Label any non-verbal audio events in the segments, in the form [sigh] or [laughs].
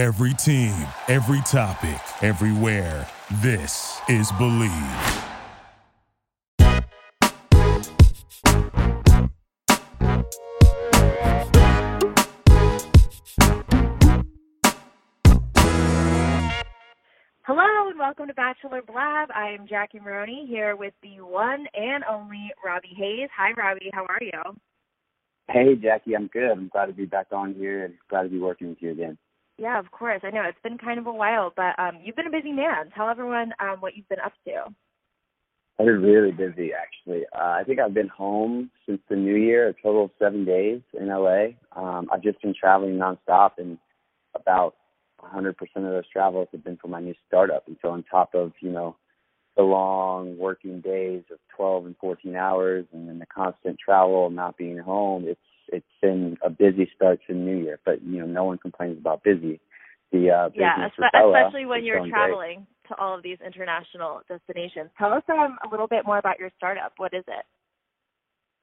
Every team, every topic, everywhere. This is Bleav. Hello and welcome to Bachelor Blab. I am Jackie Maroney here with the one and only Robby Hayes. Hi, Robby. How are you? Hey, Jackie. I'm good. I'm glad to be back on here and glad to be working with you again. Yeah, of course. I know it's been kind of a while, but um, you've been a busy man. Tell everyone um, what you've been up to. I've been really busy, actually. Uh, I think I've been home since the new year, a total of seven days in LA. Um, I've just been traveling nonstop, and about 100% of those travels have been for my new startup. And so, on top of you know the long working days of 12 and 14 hours, and then the constant travel, and not being home, it's it's been a busy start to the new year. But you know, no one complains about busy. The uh, yeah, especially when you're traveling great. to all of these international destinations. Tell us um, a little bit more about your startup. What is it?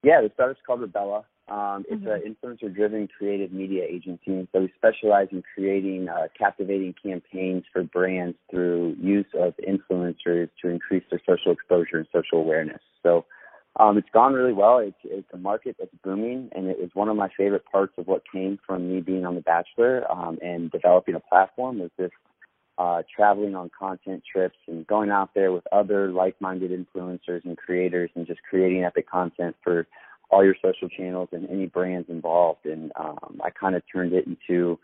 Yeah, the startup's called Rebella. Um, it's mm-hmm. an influencer-driven creative media agency. and So we specialize in creating uh, captivating campaigns for brands through use of influencers to increase their social exposure and social awareness. So um, it's gone really well. It's, it's a market that's booming, and it was one of my favorite parts of what came from me being on The Bachelor um, and developing a platform was this uh, traveling on content trips and going out there with other like-minded influencers and creators and just creating epic content for all your social channels and any brands involved. And um, I kind of turned it into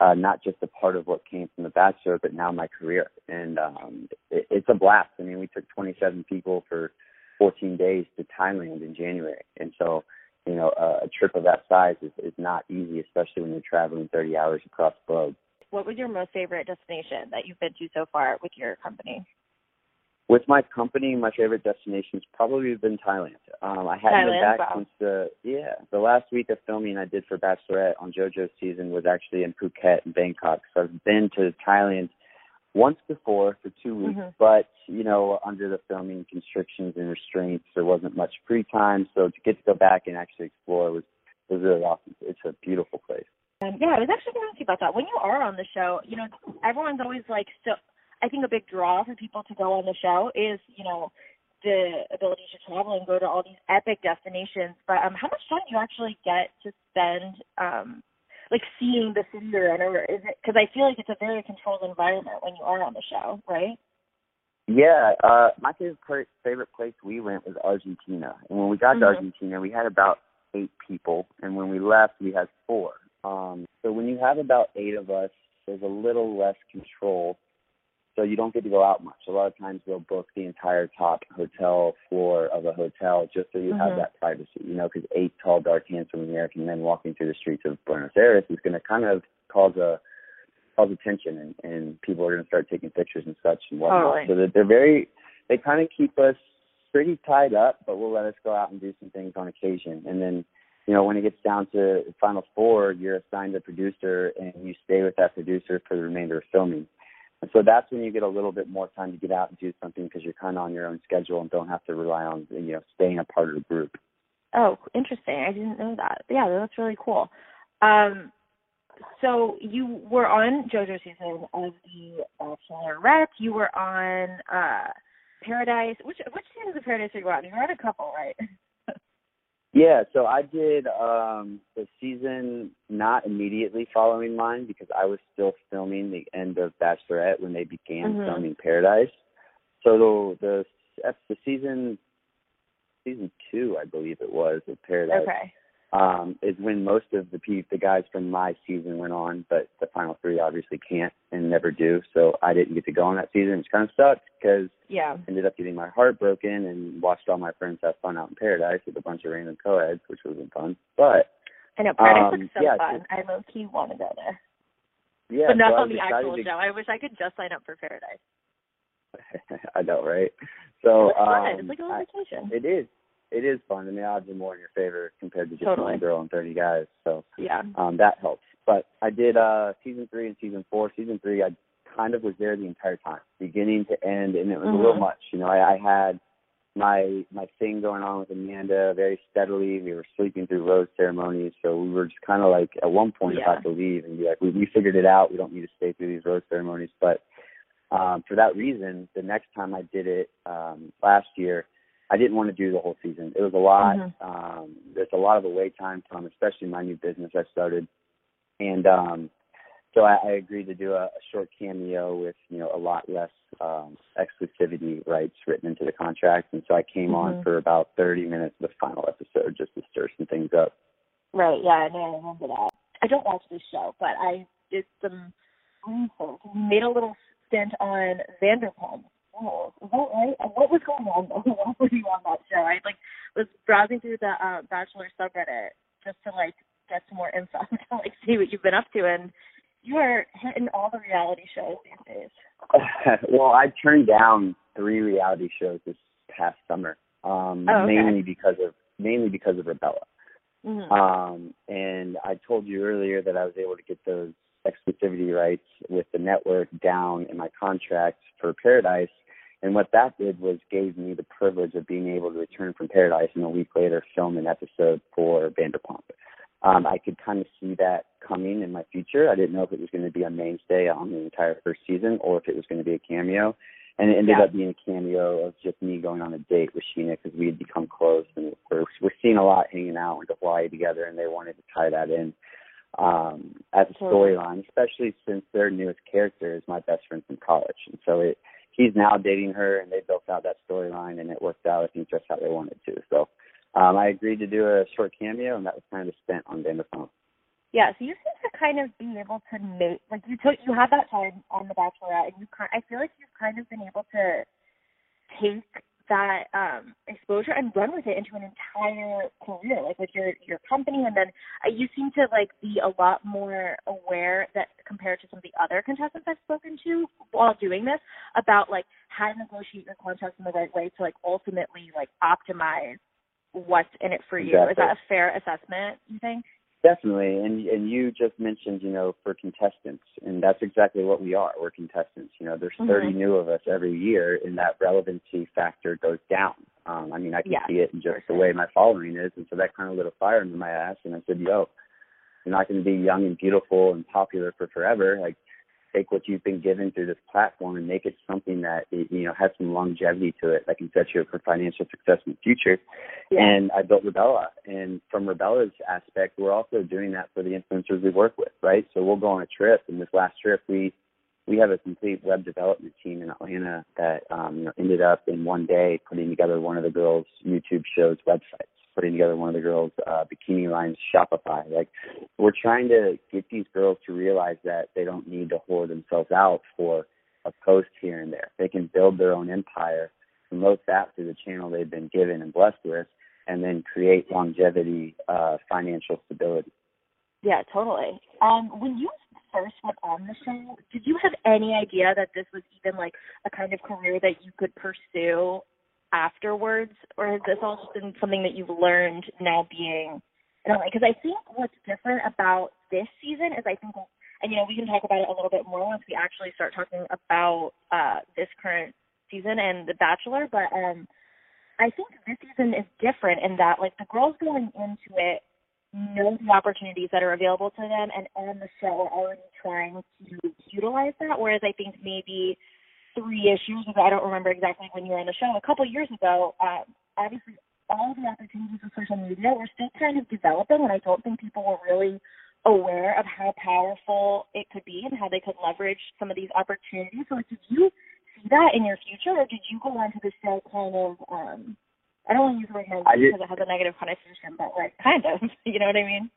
uh, not just a part of what came from The Bachelor, but now my career. And um, it, it's a blast. I mean, we took 27 people for 14 days to Thailand in January, and so you know uh, a trip of that size is, is not easy, especially when you're traveling 30 hours across the globe. What was your most favorite destination that you've been to so far with your company? With my company, my favorite destination's probably been Thailand. Um, I hadn't Thailand, been back wow. since the yeah the last week of filming I did for Bachelorette on JoJo's season was actually in Phuket and Bangkok. So I've been to Thailand once before for two weeks, Mhm. but you know under the filming constrictions and restraints, there wasn't much free time. So to get to go back and actually explore was was really awesome. It's a beautiful place. Um, yeah, I was actually going to ask you about that. When you are on the show, you know, everyone's always like, so. I think a big draw for people to go on the show is, you know, the ability to travel and go to all these epic destinations. But um, how much time do you actually get to spend, um, like seeing the city you're in, or is it? Because I feel like it's a very controlled environment when you are on the show, right? Yeah, uh my favorite favorite place we went was Argentina. And when we got Mhm. to Argentina, we had about eight people, and when we left, we had four. Um, so when you have about eight of us, there's a little less control. So you don't get to go out much. A lot of times they'll book the entire top hotel floor of a hotel just so you Mhm. have that privacy. You know, because eight tall, dark, handsome American men walking through the streets of Buenos Aires is going to kind of cause a cause attention, and, and people are going to start taking pictures and such and whatnot. Totally. So that they're very, they kind of keep us pretty tied up, but will let us go out and do some things on occasion. And then, you know, when it gets down to final four, you're assigned a producer, and you stay with that producer for the remainder of filming. And so that's when you get a little bit more time to get out and do something because you're kind of on your own schedule and don't have to rely on, you know, staying a part of the group. Oh, interesting. I didn't know that. Yeah, that's really cool. Um, so you were on JoJo season of the Bachelorette. You were on uh Paradise. Which which seasons of Paradise are you on? You were on a couple, right? Yeah, so I did um the season not immediately following mine because I was still filming the end of Bachelorette when they began Mhm. filming Paradise. So the the the season season two, I believe it was, of Paradise. Okay. Um, is when most of the pe- the guys from my season went on, but the final three obviously can't and never do. So I didn't get to go on that season, which kind of sucked because Yeah. I ended up getting my heart broken and watched all my friends have fun out in paradise with a bunch of random co-eds, which wasn't fun. But I know Paradise Um, looks so yeah, fun. I low key want to go there. yeah, but not so on the actual to- show. I wish I could just sign up for Paradise. [laughs] I know, right? So it's fun. um, it's like a little I- vacation. it is. It is fun. I mean, odds are more in your favor compared to just Totally. one girl and thirty guys. So yeah. um, that helps. But I did uh, season three and season four. Season three, I kind of was there the entire time, beginning to end, and it was a little Mhm. much. You know, I, I had my my thing going on with Amanda very steadily. We were sleeping through rose ceremonies, so we were just kind of like at one point yeah. about to leave and be like, we, we figured it out. We don't need to stay through these rose ceremonies. But um, for that reason, the next time I did it um, last year, I didn't want to do the whole season. It was a lot. Mm-hmm. Um, there's a lot of away time from, especially my new business I started, and um, so I, I agreed to do a, a short cameo with you know a lot less um, exclusivity rights written into the contract, and so I came mm-hmm. on for about 30 minutes of the final episode just to stir some things up. Right. Yeah. I remember that. I don't watch this show, but I did some research. Made a little stint on Vanderpump. Oh, is that right? What was going on though? What were you on that show? I like browsing through the uh, Bachelor subreddit just to like get some more info [laughs] to like see what you've been up to, and you are hitting all the reality shows these days. [laughs] well, I turned down three reality shows this past summer, um, oh, okay. mainly because of mainly because of Rebella. Mm-hmm. Um, and I told you earlier that I was able to get those exclusivity rights with the network down in my contract for Paradise. And what that did was gave me the privilege of being able to return from Paradise and a week later film an episode for Vanderpump. Um, I could kind of see that coming in my future. I didn't know if it was going to be a mainstay on the entire first season or if it was going to be a cameo. And it ended yeah. up being a cameo of just me going on a date with Scheana because we had become close and we're, we're seeing a lot hanging out. To Hawaii together and they wanted to tie that in um, as a storyline, especially since their newest character is my best friend from college. And so it, he's now dating her and they built out that storyline and it worked out, I think, just how they wanted to. So um, I agreed to do a short cameo, and that was kind of spent on Vanderpump. Yeah, so you seem to kind of be able to make like you took you had that time on The Bachelorette, and you kind I feel like you've kind of been able to take that um exposure and run with it into an entire career like with your your company and then uh, you seem to like be a lot more aware that compared to some of the other contestants I've spoken to while doing this about like how to negotiate your contracts in the right way to like ultimately like optimize what's in it for you. Exactly. Is that a fair assessment, you think? Definitely. And and you just mentioned, you know, for contestants and that's exactly what we are. We're contestants. You know, there's Mhm. 30 new of us every year and that relevancy factor goes down. Um I mean, I can Yeah. see it in just the way my following is and so that kind of lit a fire under my ass and I said, "Yo, you're not going to be young and beautiful and popular for forever. Like take what you've been given through this platform and make it something that you know has some longevity to it that can set you up for financial success in the future. Yeah. And I built Rebella, and from Rebella's aspect, we're also doing that for the influencers we work with, right? So we'll go on a trip, and this last trip we we have a complete web development team in Atlanta that um, you know, ended up in one day putting together one of the girls' YouTube shows websites putting together one of the girls' uh, bikini lines Shopify. Like we're trying to get these girls to realize that they don't need to whore themselves out for a post here and there. They can build their own empire, promote that through the channel they've been given and blessed with, and then create longevity, uh, financial stability. Yeah, totally. Um, when you first went on the show, did you have any idea that this was even like a kind of career that you could pursue afterwards, or has this all just been something that you've learned now being? Because I think what's different about this season is I think, and you know, we can talk about it a little bit more once we actually start talking about uh this current season and The Bachelor, but um I think this season is different in that like the girls going into it know the opportunities that are available to them and on the show are already trying to utilize that. Whereas I think maybe three issues ago, I don't remember exactly when you were on the show, a couple years ago, um, obviously all the opportunities of social media were still kind of developing and I don't think people were really aware of how powerful it could be and how they could leverage some of these opportunities. So like, did you see that in your future or did you go onto the show kind of um I don't want to use the word naive because it has a negative connotation, but like kind of, [laughs] you know what I mean?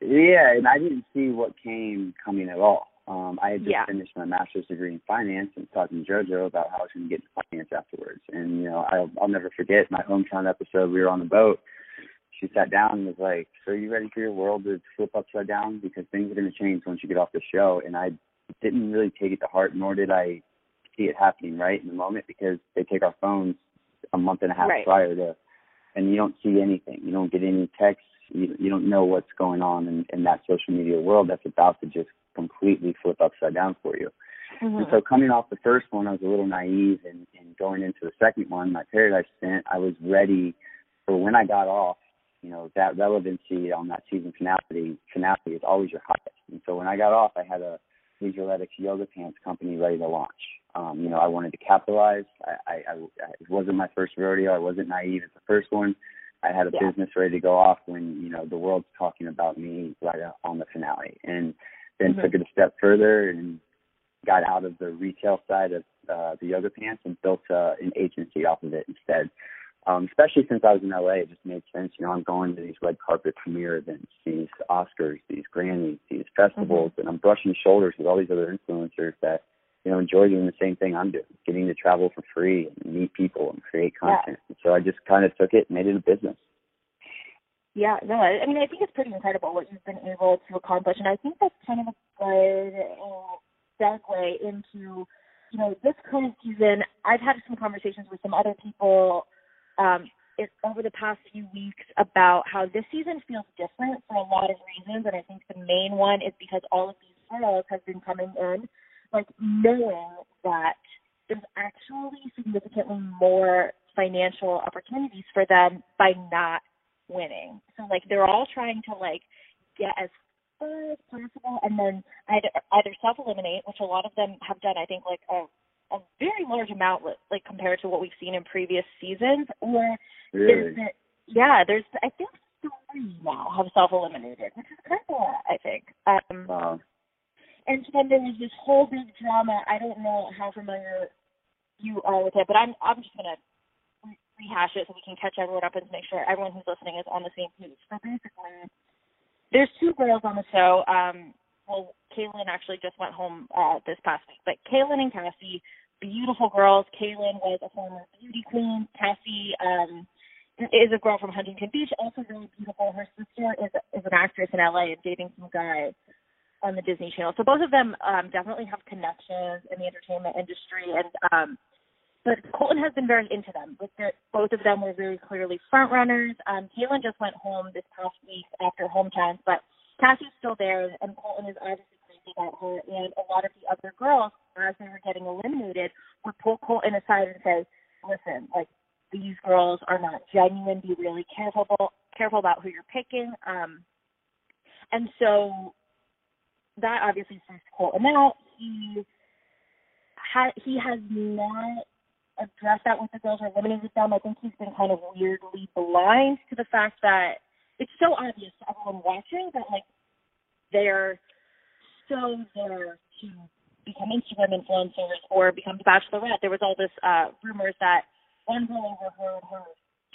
Yeah, and I didn't see what came coming at all. Um, I had just Yeah. finished my master's degree in finance and talking to JoJo about how I was going to get into finance afterwards. And you know, I'll, I'll never forget my hometown episode. We were on the boat. She sat down and was like, "So are you ready for your world to flip upside down? Because things are going to change once you get off the show." And I didn't really take it to heart, nor did I see it happening right in the moment because they take our phones a month and a half Right. prior to, and you don't see anything. You don't get any texts. You, you don't know what's going on in, in that social media world that's about to just completely flip upside down for you. Mm-hmm. And so coming off the first one, I was a little naive, and, and going into the second one, my Paradise stint, I was ready for when I got off. You know that relevancy on that season finale finale is always your highest. And so when I got off, I had a Leisureetics yoga pants company ready to launch. Um, you know, I wanted to capitalize. I, I, I, it wasn't my first rodeo. I wasn't naive. at the first one. I had a yeah. business ready to go off when you know the world's talking about me right on the finale, and then mm-hmm. took it a step further and got out of the retail side of uh, the yoga pants and built uh, an agency off of it instead. Um, especially since I was in LA, it just made sense. You know, I'm going to these red carpet premiere events, these Oscars, these Grammys, these festivals, mm-hmm. and I'm brushing shoulders with all these other influencers that you know, enjoy doing the same thing I'm doing, getting to travel for free and meet people and create content. Yeah. So I just kind of took it and made it a business. Yeah, no, I, I mean, I think it's pretty incredible what you've been able to accomplish, and I think that's kind of a good uh, segue into, you know, this current season. I've had some conversations with some other people um, it, over the past few weeks about how this season feels different for a lot of reasons, and I think the main one is because all of these girls have been coming in like knowing that there's actually significantly more financial opportunities for them by not winning. So like they're all trying to like get as far as possible and then either either self eliminate, which a lot of them have done I think like a a very large amount like compared to what we've seen in previous seasons or really? there's yeah, there's I think three now have self eliminated, which is kind of a lot, I think. Um wow and then there was this whole big drama. I don't know how familiar you are with it, but I'm I'm just gonna rehash it so we can catch everyone up and make sure everyone who's listening is on the same page. So basically, there's two girls on the show. Um, well, Caelynn actually just went home uh, this past week, but Caelynn and Cassie, beautiful girls. Caelynn was a former beauty queen. Cassie um, is a girl from Huntington Beach, also really beautiful. Her sister is is an actress in LA and dating some guy on the Disney Channel. So both of them um, definitely have connections in the entertainment industry, and um, but Colton has been very into them. With the, both of them were very clearly front runners. Um, Caelynn just went home this past week after hometowns, but Cassie's still there, and Colton is obviously crazy about her. And a lot of the other girls, as they were getting eliminated, would pull Colton aside and say, "Listen, like." These girls are not genuine. Be really careful careful about who you're picking. Um, and so that obviously freaks Colton out. He ha- he has not addressed that with the girls or eliminated them. I think he's been kind of weirdly blind to the fact that it's so obvious to everyone watching that like they're so there to become Instagram influencers or become the Bachelorette. There was all this uh rumors that one girl overheard her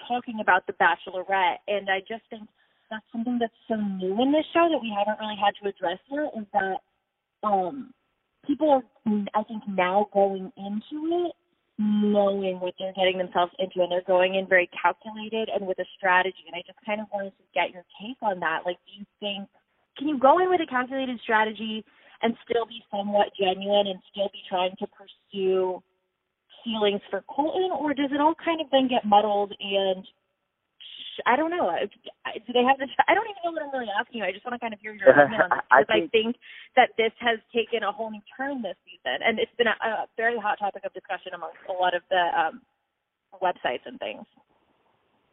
talking about the Bachelorette, and I just think that's something that's so new in this show that we haven't really had to address yet is that um people are I think now going into it knowing what they're getting themselves into and they're going in very calculated and with a strategy and I just kind of wanted to get your take on that. Like do you think can you go in with a calculated strategy and still be somewhat genuine and still be trying to pursue feelings for Colton or does it all kind of then get muddled and I don't know. Do they have the? [laughs] I don't even know what I'm really asking you. I just want to kind of hear your [laughs] opinion on this because I think, I think that this has taken a whole new turn this season, and it's been a, a very hot topic of discussion amongst a lot of the um, websites and things.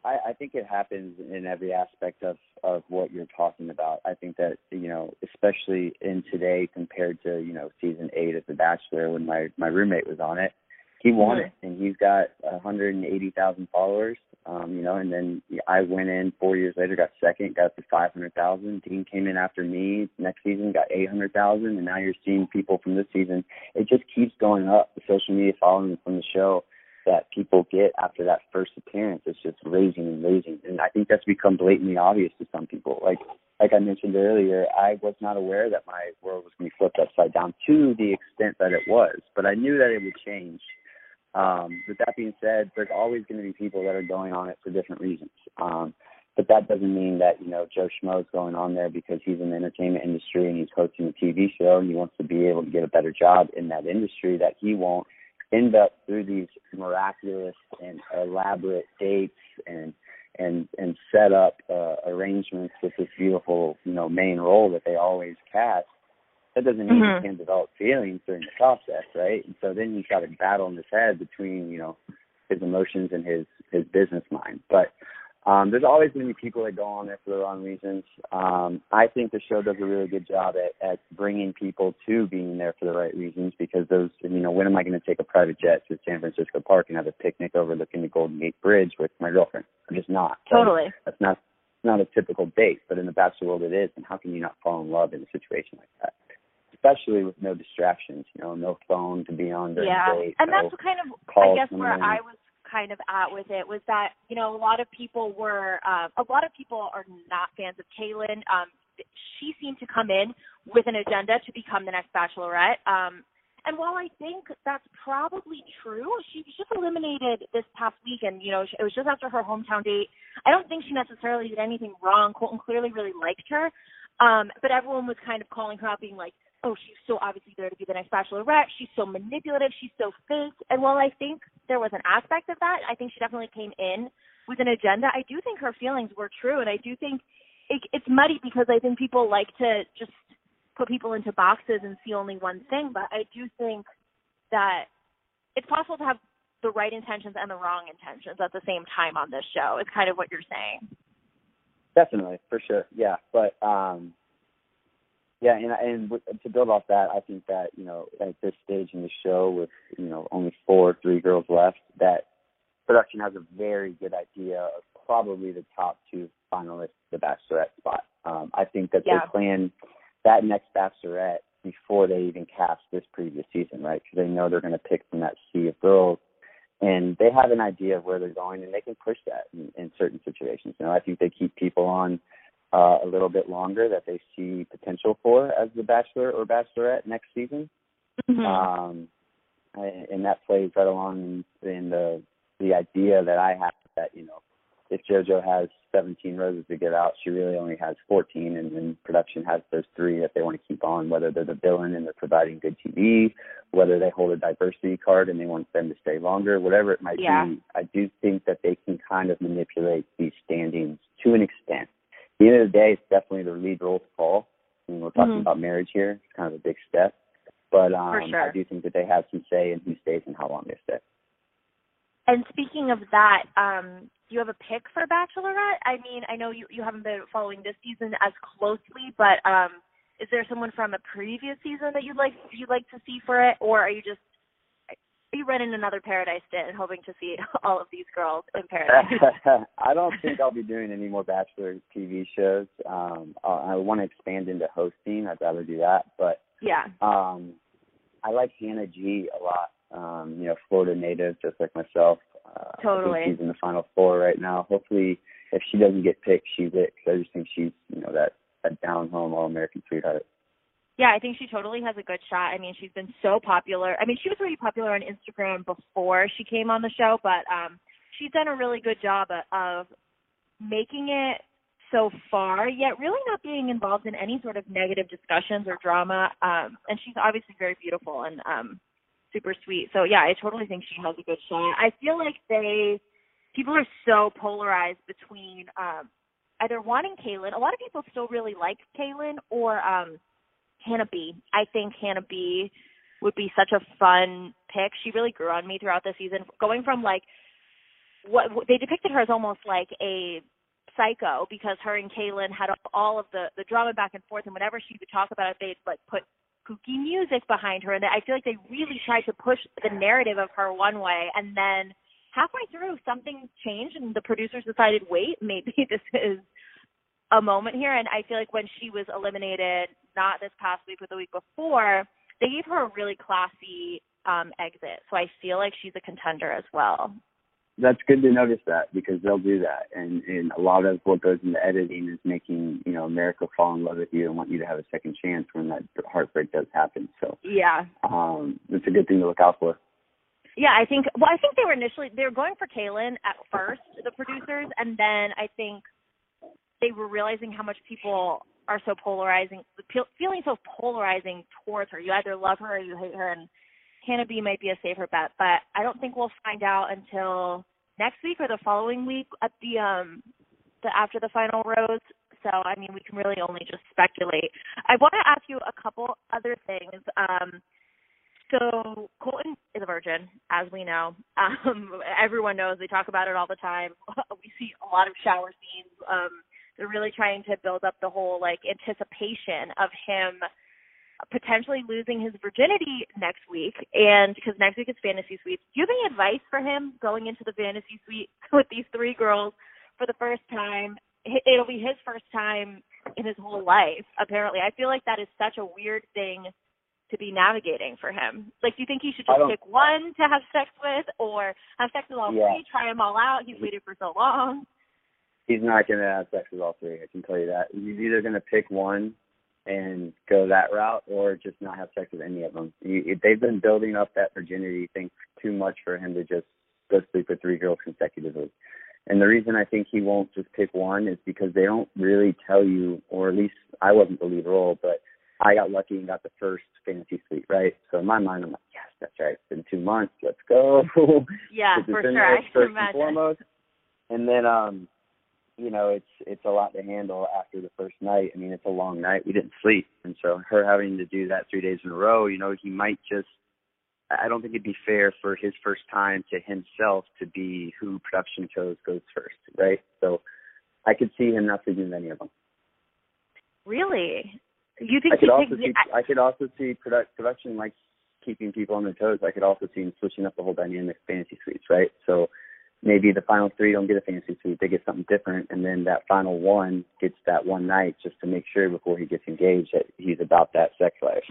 I, I think it happens in every aspect of of what you're talking about. I think that you know, especially in today compared to you know season eight of The Bachelor when my my roommate was on it, he won mm-hmm. it, and he's got 180,000 followers. Um, you know, and then I went in four years later, got second, got up to 500,000. Dean came in after me next season, got 800,000, and now you're seeing people from this season. It just keeps going up. The social media following from the show that people get after that first appearance is just raising and raising, and I think that's become blatantly obvious to some people. Like like I mentioned earlier, I was not aware that my world was going to be flipped upside down to the extent that it was, but I knew that it would change um, with that being said, there's always going to be people that are going on it for different reasons. Um, but that doesn't mean that you know Joe Schmo is going on there because he's in the entertainment industry and he's hosting a TV show and he wants to be able to get a better job in that industry. That he won't end up through these miraculous and elaborate dates and and and set up uh, arrangements with this beautiful you know main role that they always cast That doesn't mean Mhm. he can't develop feelings during the process, right? And so then he's got a battle in his head between, you know, his emotions and his his business mind. But um, there's always going to be people that go on there for the wrong reasons. Um, I think the show does a really good job at, at bringing people to being there for the right reasons because those, you know, when am I going to take a private jet to San Francisco Park and have a picnic overlooking the Golden Gate Bridge with my girlfriend? I'm just not. Totally. That's not not a typical date, but in the bachelor world it is. And how can you not fall in love in a situation like that? Especially with no distractions, you know, no phone to be on during yeah. the date. and no that's kind of I guess where in. I was kind of at with it was that you know a lot of people were um, a lot of people are not fans of Caelynn. Um, she seemed to come in with an agenda to become the next Bachelorette. Um, and while I think that's probably true, she was just eliminated this past weekend. You know, it was just after her hometown date. I don't think she necessarily did anything wrong. Colton clearly really liked her, um, but everyone was kind of calling her out, being like, "Oh, she's so obviously there to be the next Bachelorette. She's so manipulative. She's so fake." And while I think there was an aspect of that, I think she definitely came in with an agenda. I do think her feelings were true, and I do think it, it's muddy because I think people like to just put people into boxes and see only one thing. But I do think that it's possible to have the right intentions and the wrong intentions at the same time on this show. It's kind of what you're saying. Definitely, for sure. Yeah, but um yeah, and and w- to build off that, I think that you know at this stage in the show, with you know only four, three girls left, that production has a very good idea of probably the top two finalists the Bachelorette spot. Um, I think that Yeah. they plan that next Bachelorette before they even cast this previous season, right? Because they know they're going to pick from that sea of girls, and they have an idea of where they're going, and they can push that in, in certain situations. You know, I think they keep people on uh, a little bit longer that they see potential for as the Bachelor or Bachelorette next season. Mm-hmm. Um, and that plays right along in the the idea that I have that you know if JoJo has 17 roses to give out, she really only has 14, and then production has those three that they want to keep on, whether they're the villain and they're providing good TV, whether they hold a diversity card and they want them to stay longer, whatever it might Yeah. be. I do think that they can kind of manipulate these standings to an extent. The end of the day, it's definitely the lead role to fall. I mean, we're talking Mhm. about marriage here. It's kind of a big step. But um, sure. I do think that they have some say in who stays and how long they stay. And speaking of that, um, do you have a pick for Bachelorette? I mean, I know you you haven't been following this season as closely, but um, is there someone from a previous season that you'd like you'd like to see for it, or are you just you running another Paradise and hoping to see [laughs] all of these girls in [laughs] Paradise? I don't think I'll be doing any more Bachelor TV shows. Um, I, I want to expand into hosting. I'd rather do that. But yeah. um, I like Hannah G a lot. Um, you know, Florida native, just like myself. Uh, I Totally. think she's in the final four right now. Hopefully, if she doesn't get picked, she's it. Because I just think she's, you know, that that down home all American sweetheart. Yeah, I think she totally has a good shot. I mean, she's been so popular. I mean, she was really popular on Instagram before she came on the show, but um she's done a really good job of, making it so far, yet really not being involved in any sort of negative discussions or drama. Um and she's obviously very beautiful and um super sweet. So yeah, I totally think she has a good shot. I feel like they people are so polarized between um either wanting Caelynn. A lot of people still really like Caelynn or um Hannah B. I think Hannah B would be such a fun pick. She really grew on me throughout the season, going from like what they depicted her as almost like a psycho because her and Caelynn had all of the the drama back and forth, and whenever she would talk about it, they'd like put kooky music behind her, and I feel like they really tried to push the narrative of her one way, and then halfway through something changed, and the producers decided, wait, maybe [laughs] this is a moment here. And I feel like when she was eliminated, not this past week, but the week before, they gave her a really classy um exit. So I feel like she's a contender as well. That's good to notice that because they'll do that, and and a lot of what goes into editing is making you know America fall in love with you and want you to have a second chance when that heartbreak does happen. So Yeah. um, it's a good thing to look out for. Yeah, I think well I think they were initially they were going for Caelynn at first, the producers, and then I think they were realizing how much people are so polarizing feeling so polarizing towards her. You either love her or you hate her and Hannah B might be a safer bet, but I don't think we'll find out until next week or the following week at the um the after the final rose So, I mean, we can really only just speculate. I want to ask you a couple other things. Um, so Colton is a virgin, as we know. Um, [laughs] everyone knows. They talk about it all the time. [laughs] we see a lot of shower scenes. Um, they're really trying to build up the whole like anticipation of him potentially losing his virginity next week. And because next week is fantasy suites, do you have any advice for him going into the fantasy suite [laughs] with these three girls for the first time? It'll be his first time in his whole life. Apparently, I feel like that is such a weird thing to be navigating for him? Like, do you think he should just pick one to have sex with, or have sex with all yeah. three, try them all out? He's waited for so long. He's not going to have sex with all three. I can tell you that. He's either going to pick one and go that route, or just not have sex with any of them. He, they've been building up that virginity thing too much for him to just go sleep with three girls consecutively. And the reason I think he won't just pick one is because they don't really tell you, or at least I wasn't the lead role, but I got lucky and got the first fantasy suite, right? So in my mind, I'm like, yes, that's right. It's been two months. Let's go. [laughs] Yeah, for sure. I can imagine. And, foremost. and then, um, you know, it's it's a lot to handle after the first night. I mean, it's a long night. We didn't sleep, and so her having to do that three days in a row, you know, he might just. I don't think it'd be fair for his first time to himself to be who production chose goes first, right? So, I could see him not with any of them. Really? You think I could also see I, I could also see product, production like keeping people on their toes. I could also see him switching up the whole dynamic fantasy suites, right? So maybe the final three don't get a fantasy suite, they get something different, and then that final one gets that one night just to make sure before he gets engaged that he's about that sex life.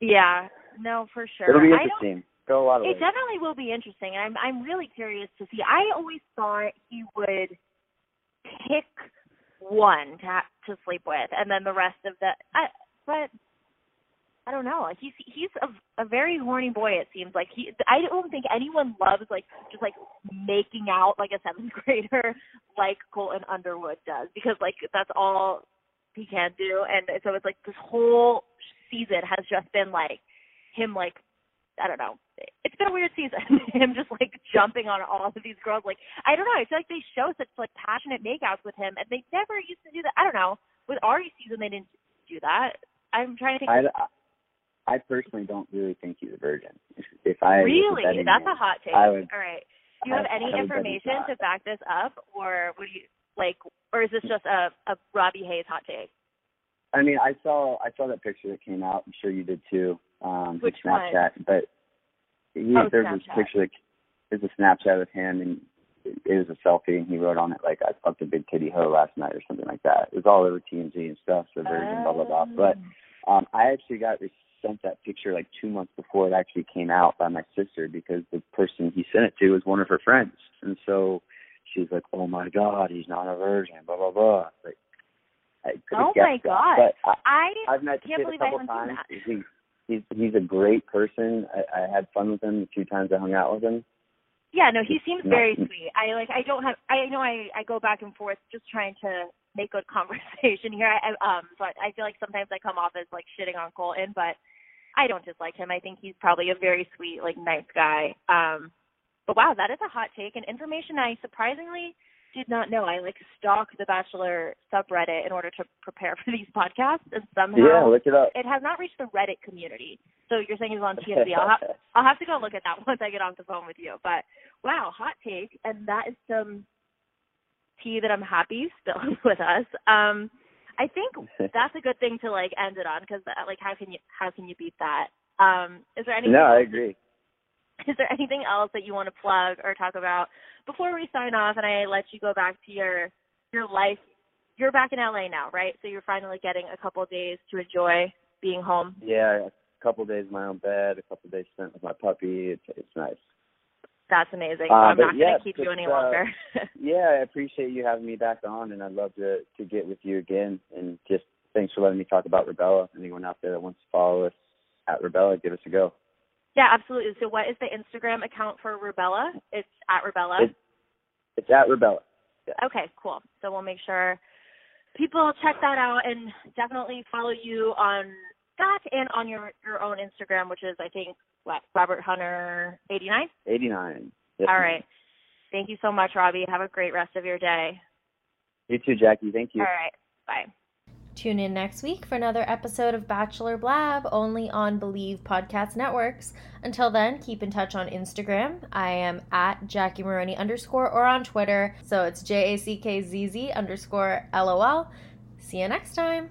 Yeah, no, for sure. It'll be interesting. Go a lot of it ways. definitely will be interesting, and I'm I'm really curious to see. I always thought he would pick one to ha- to sleep with, and then the rest of the. I, but I don't know. He's he's a, a very horny boy. It seems like he. I don't think anyone loves like just like making out like a seventh [laughs] grader like Colton Underwood does because like that's all he can do, and so it's like this whole season has just been like him like I don't know. It's been a weird season. [laughs] him just like jumping on all of these girls. Like I don't know. I feel like they show such like passionate makeouts with him, and they never used to do that. I don't know. With Arie's season, they didn't do that. I'm trying to think. I, I personally don't really think he's a virgin. If, if I really, that's a hot take. Would, all right. Do you have I, any I information to back this up, or would you like, or is this just a a Robby Hayes hot take? I mean, I saw I saw that picture that came out. I'm sure you did too um, Which Snapchat. One? But he, oh, there's Snapchat. this picture that there's a Snapchat of him, and it was a selfie, and he wrote on it like "I fucked a big titty hoe last night" or something like that. It was all over TMZ and stuff, so version blah blah blah. But Oh. um, I actually got sent that picture like two months before it actually came out by my sister because the person he sent it to was one of her friends, and so she's like, "Oh my God, he's not a virgin," blah blah blah. Like, I could have Oh guessed my that. God. But I, I I've met can't a believe I couple times. that. He's he's he's a great person. I, I had fun with him the few times I hung out with him. Yeah, no, he seems very [laughs] sweet. I like I don't have I know I I go back and forth just trying to make good [laughs] conversation here. I I- um so I, I feel like sometimes I come off as like shitting on Colton, but I don't dislike him. I think he's probably a very sweet, like nice guy. Um but wow, that is a hot take and information I surprisingly did not know. I like stalk the Bachelor subreddit in order to prepare [laughs] for these podcasts and somehow Yeah, look it up. it has not reached the Reddit community. So you're saying it's on TMZ. I'll [laughs] have I'll have to go look at that [laughs] once I get off the phone with you. But wow, hot take, and that is some tea that I'm happy spilling with us. Um, I think [laughs] that's a good thing to like end it on because like how can you how can you beat that? Um, is there anything? no, I agree. [laughs] Is there anything else that you want to plug or talk about before we sign off and I let you go back to your your life? You're back in LA now, right? So you're finally getting a couple of days to enjoy being home. Yeah, a couple days in my own bed, a couple days spent with my puppy. It's it's nice. That's amazing. Uh, I'm not yeah, going to keep you just, any uh, longer. [laughs] [laughs] Yeah, I appreciate you having me back on, and I'd love to to get with you again. And just thanks for letting me talk about Rebella. Anyone out there that wants to follow us at Rebella, give us a go. yeah, absolutely. So what is the Instagram account for Rubella? It's at Rubella. It's it's at Rebella. Okay, cool. So we'll make sure people check that out and definitely follow you on that and on your your own Instagram, which is I think what Robert Hunter eighty nine. Eighty nine. Yes, All ma'am. right. Thank you so much, Robby. Have a great rest of your day. You too, Jackie. Thank you. All right. Bye. Tune in next week for another episode of Bachelor Blab only on Bleav Podcast Networks. Until then, keep in touch on Instagram. I am at Jackie Maroney underscore or on Twitter. So it's J A C K Z Z underscore LOL. See you next time.